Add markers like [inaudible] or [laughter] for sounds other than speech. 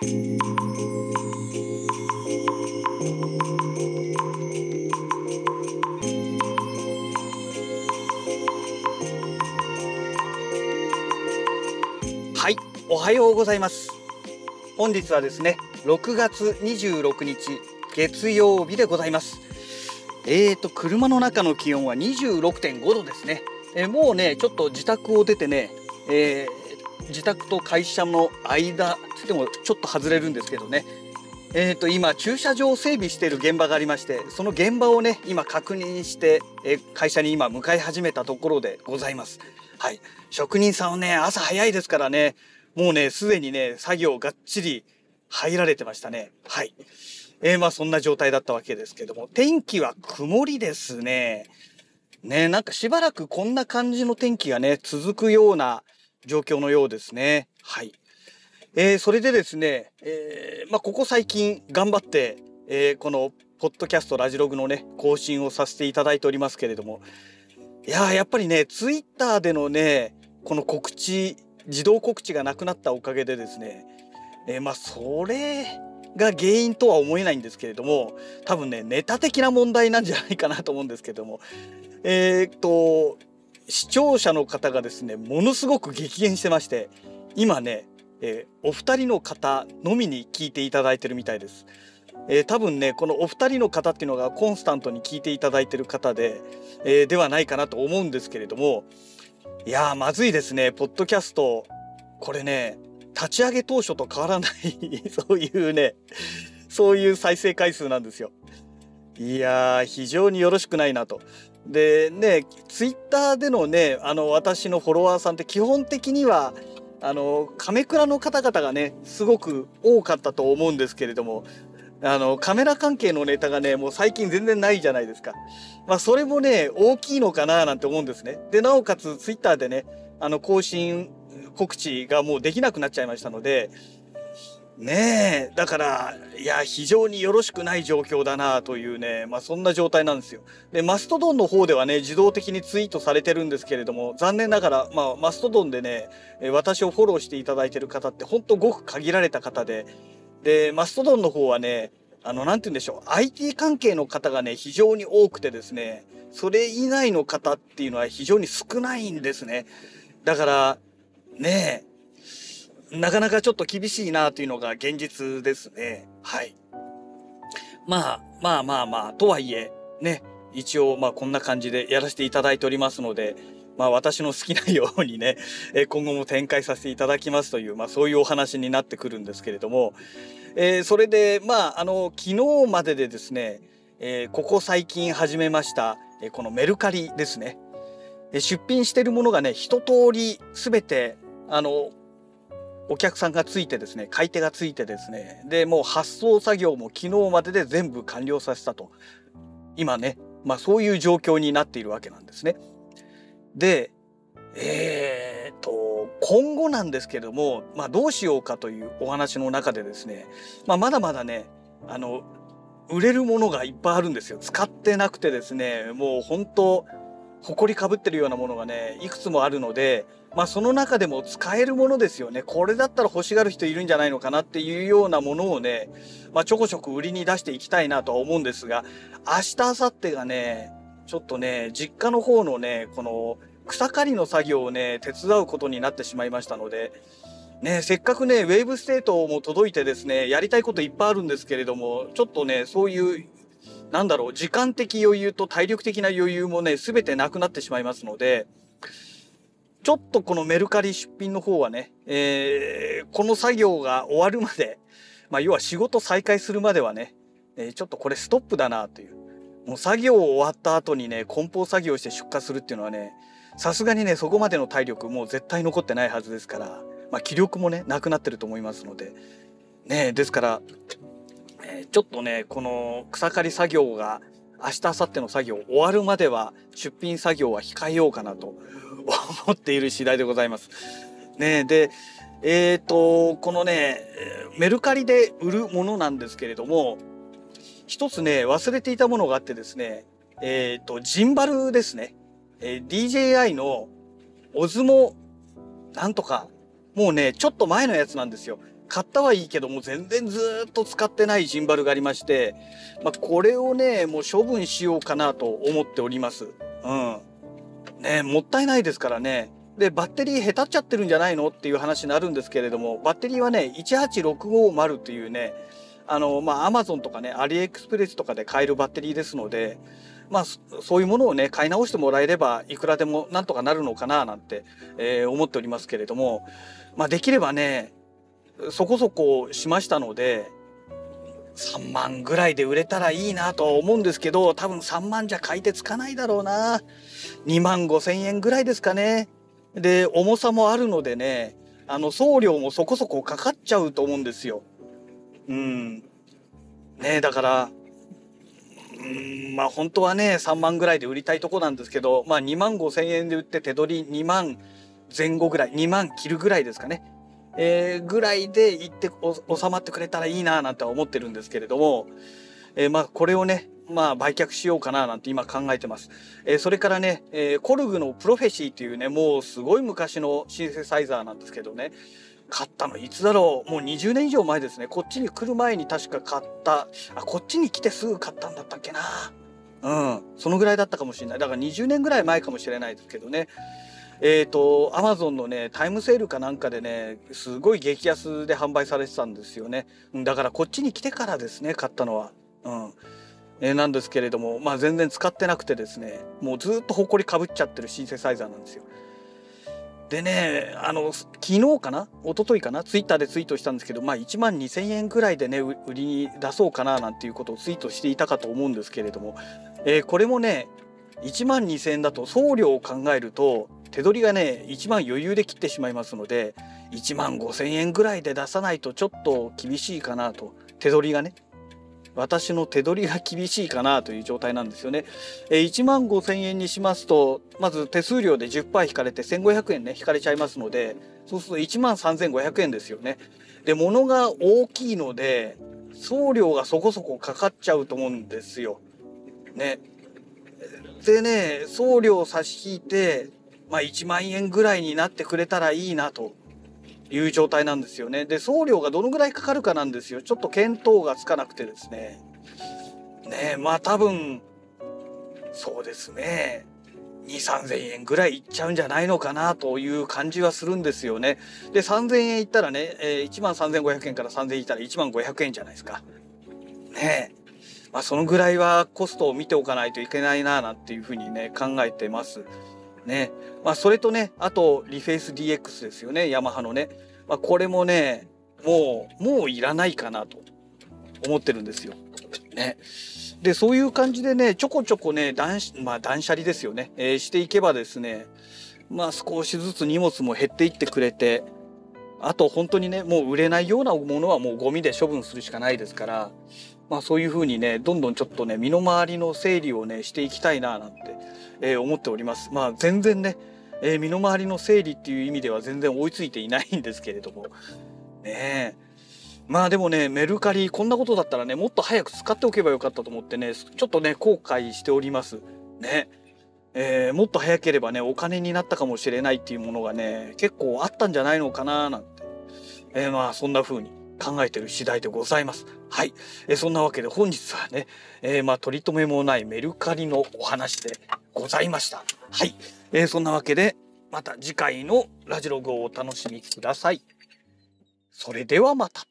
はい、おはようございます。本日はですね、6月26日月曜日でございます。えーと車の中の気温は26.5度ですね。えーもうねちょっと自宅を出てね、えー自宅と会社の間つってもちょっと外れるんですけどね。えーと今駐車場を整備している現場がありましてその現場をね今確認して、え会社に今向かい始めたところでございます。はい、職人さんはね朝早いですからねもうねすでにね作業がっちり入られてましたね。はい。えーまあそんな状態だったわけですけども天気は曇りですね。ねなんかしばらくこんな感じの天気がね続くような状況のようですね。はい。えーそれでですね、えーまあここ最近頑張って、えーこのポッドキャストラジログのね更新をさせていただいておりますけれどもいややっぱりねツイッターでのねこの告知自動告知がなくなったおかげでですね、えーまあそれが原因とは思えないんですけれども多分ねネタ的な問題なんじゃないかなと思うんですけどもえーっと視聴者の方がですねものすごく激減してまして今ね、えーお二人の方のみに聞いていただいてるみたいです。えー多分ねこのお二人の方っていうのがコンスタントに聞いていただいてる方で、えーではないかなと思うんですけれどもいやーまずいですねポッドキャストこれね立ち上げ当初と変わらない [laughs] そういうねそういう再生回数なんですよ。いやー非常によろしくないなと。でねツイッターでのねあの私のフォロワーさんって基本的にはあの亀倉の方々がねすごく多かったと思うんですけれどもあのカメラ関係のネタがねもう最近全然ないじゃないですか。まあそれもね大きいのかななんて思うんですね。でなおかつツイッターでねあの更新告知がもうできなくなっちゃいましたのでねえだからいや非常によろしくない状況だなというねまあそんな状態なんですよ。でマストドンの方ではね自動的にツイートされてるんですけれども残念ながら、まあ、マストドンでね私をフォローしていただいてる方ってほんとごく限られた方ででマストドンの方はねあのなんて言うんでしょう IT 関係の方がね非常に多くてですねそれ以外の方っていうのは非常に少ないんですね。だからねえなかなかちょっと厳しいなというのが現実ですね。はい。まあまあまあまあとはいえね一応まあこんな感じでやらせていただいておりますのでまあ私の好きなようにね [laughs] え今後も展開させていただきますというまあそういうお話になってくるんですけれども、えーそれでまああの昨日まででですね、えーここ最近始めました、えこのメルカリですね。出品してるものがね一通り全てあのお客さんがついてですね買い手がついてですねでもう発送作業も昨日までで全部完了させたと今ねまあそういう状況になっているわけなんですね。でえー、と今後なんですけども、まあ、どうしようかというお話の中でですね、まあ、まだまだねあの売れるものがいっぱいあるんですよ使ってなくてですねもう本当埃かぶってるようなものがねいくつもあるので、まあ、その中でも使えるものですよねこれだったら欲しがる人いるんじゃないのかなっていうようなものをね、まあ、ちょこちょこ売りに出していきたいなとは思うんですが明日明後日がねちょっとね実家の方のねこの草刈りの作業をね手伝うことになってしまいましたので。ね、せっかくねウェーブステートも届いてですねやりたいこといっぱいあるんですけれどもちょっとねそういうなんだろう時間的余裕と体力的な余裕もね全てなくなってしまいますのでちょっとこのメルカリ出品の方はね、えーこの作業が終わるまで、[laughs] まあ、要は仕事再開するまではね、えーちょっとこれストップだなという。もう作業終わった後にね梱包作業して出荷するっていうのはねさすがにねそこまでの体力もう絶対残ってないはずですから、まあ、気力もねなくなってると思いますので。ねですから、えーちょっとねこの草刈り作業が明日明後日の作業終わるまでは出品作業は控えようかなと [laughs] 思っている次第でございます。ねでえっ、とこのねメルカリで売るものなんですけれども一つね忘れていたものがあってですねえっ、とジンバルですね、えー DJI のオズモなんとかもうねちょっと前のやつなんですよ買ったはいいけども全然ずっと使ってないジンバルがありまして、まあ、これをねもう処分しようかなと思っております。うん。ねもったいないですからね。でバッテリーへたっちゃってるんじゃないのっていう話になるんですけれどもバッテリーはね18650っていうねあのまあアマゾンとかねアリエクスプレスとかで買えるバッテリーですのでまあそういうものをね買い直してもらえればいくらでもなんとかなるのかななんて、えー、思っておりますけれどもまあできればねそこそこしましたので3万ぐらいで売れたらいいなとは思うんですけど多分3万じゃ買い手つかないだろうな。2万5千円ぐらいですかね。で重さもあるのでねあの送料もそこそこかかっちゃうと思うんですよ。うん。ねだからうんまあ本当はね3万ぐらいで売りたいとこなんですけどまあ2万5千円で売って手取り2万前後ぐらい2万切るぐらいですかね。えー、ぐらいで行って収まってくれたらいいななんて思ってるんですけれども、えー、まあこれをねまあ売却しようかななんて今考えてます。えー、それからね、えー、コルグのプロフェシーっていうねもうすごい昔のシンセサイザーなんですけどね買ったのいつだろう？もう20年以上前ですね。こっちに来る前に確か買ったあこっちに来てすぐ買ったんだったっけな？うんそのぐらいだったかもしれない。だから20年ぐらい前かもしれないですけどね。えっ、ー、と、アマゾンのね、タイムセールかなんかでね、すごい激安で販売されてたんですよね。だからこっちに来てからですね、買ったのは。うん。えー、なんですけれども、まあ全然使ってなくてですね、もうずっとホコリかぶっちゃってるシンセサイザーなんですよ。でね、あの、昨日かな一昨日かなツイッターでツイートしたんですけど、まあ1万2000円ぐらいでね、売りに出そうかななんていうことをツイートしていたかと思うんですけれども、えー、これもね、1万2000円だと送料を考えると手取りがね1万余裕で切ってしまいますので1万5,000円ぐらいで出さないとちょっと厳しいかなと手取りがね私の手取りが厳しいかなという状態なんですよね。え1万5,000円にしますとまず手数料で10%引かれて1,500円ね引かれちゃいますのでそうすると1万3,500円ですよね。で物が大きいので送料がそこそこかかっちゃうと思うんですよ。ね。でね送料差し引いてまあ、1万円ぐらいになってくれたらいいなという状態なんですよね。で送料がどのぐらいかかるかなんですよ。ちょっと見当がつかなくてですね。ねまあ多分そうですね2 3 0 0 0円ぐらいいっちゃうんじゃないのかなという感じはするんですよね。で3000円いったらね、えー、1万3500円から3000円いったら1万500円じゃないですか。ねえまあ、そのぐらいはコストを見ておかないといけないななんていうふうにね考えてます。ね。まあ、それとね、あと、リフェイス DX ですよね、ヤマハのね。まあ、これもね、もう、もういらないかなと思ってるんですよ。ね。で、そういう感じでね、ちょこちょこね、断、まあ、断捨離ですよね、えー、していけばですね、まあ、少しずつ荷物も減っていってくれて、あと本当にね、もう売れないようなものはもうゴミで処分するしかないですから、まあそういうふうにね、どんどんちょっとね、身の回りの整理をね、していきたいななんてえー、思っております。まあ全然ね、えー、身の回りの整理っていう意味では全然追いついていないんですけれども。ねまあでもね、メルカリこんなことだったらね、もっと早く使っておけばよかったと思ってね、ちょっとね、後悔しております。ね。えー、もっと早ければね、お金になったかもしれないっていうものがね、結構あったんじゃないのかななんて。えー、まあそんな風に考えてる次第でございます。はい。え、そんなわけで本日はね、えー、まあ取り留めもないメルカリのお話でございました。はい。え、そんなわけで、また次回のラジログをお楽しみください。それではまた。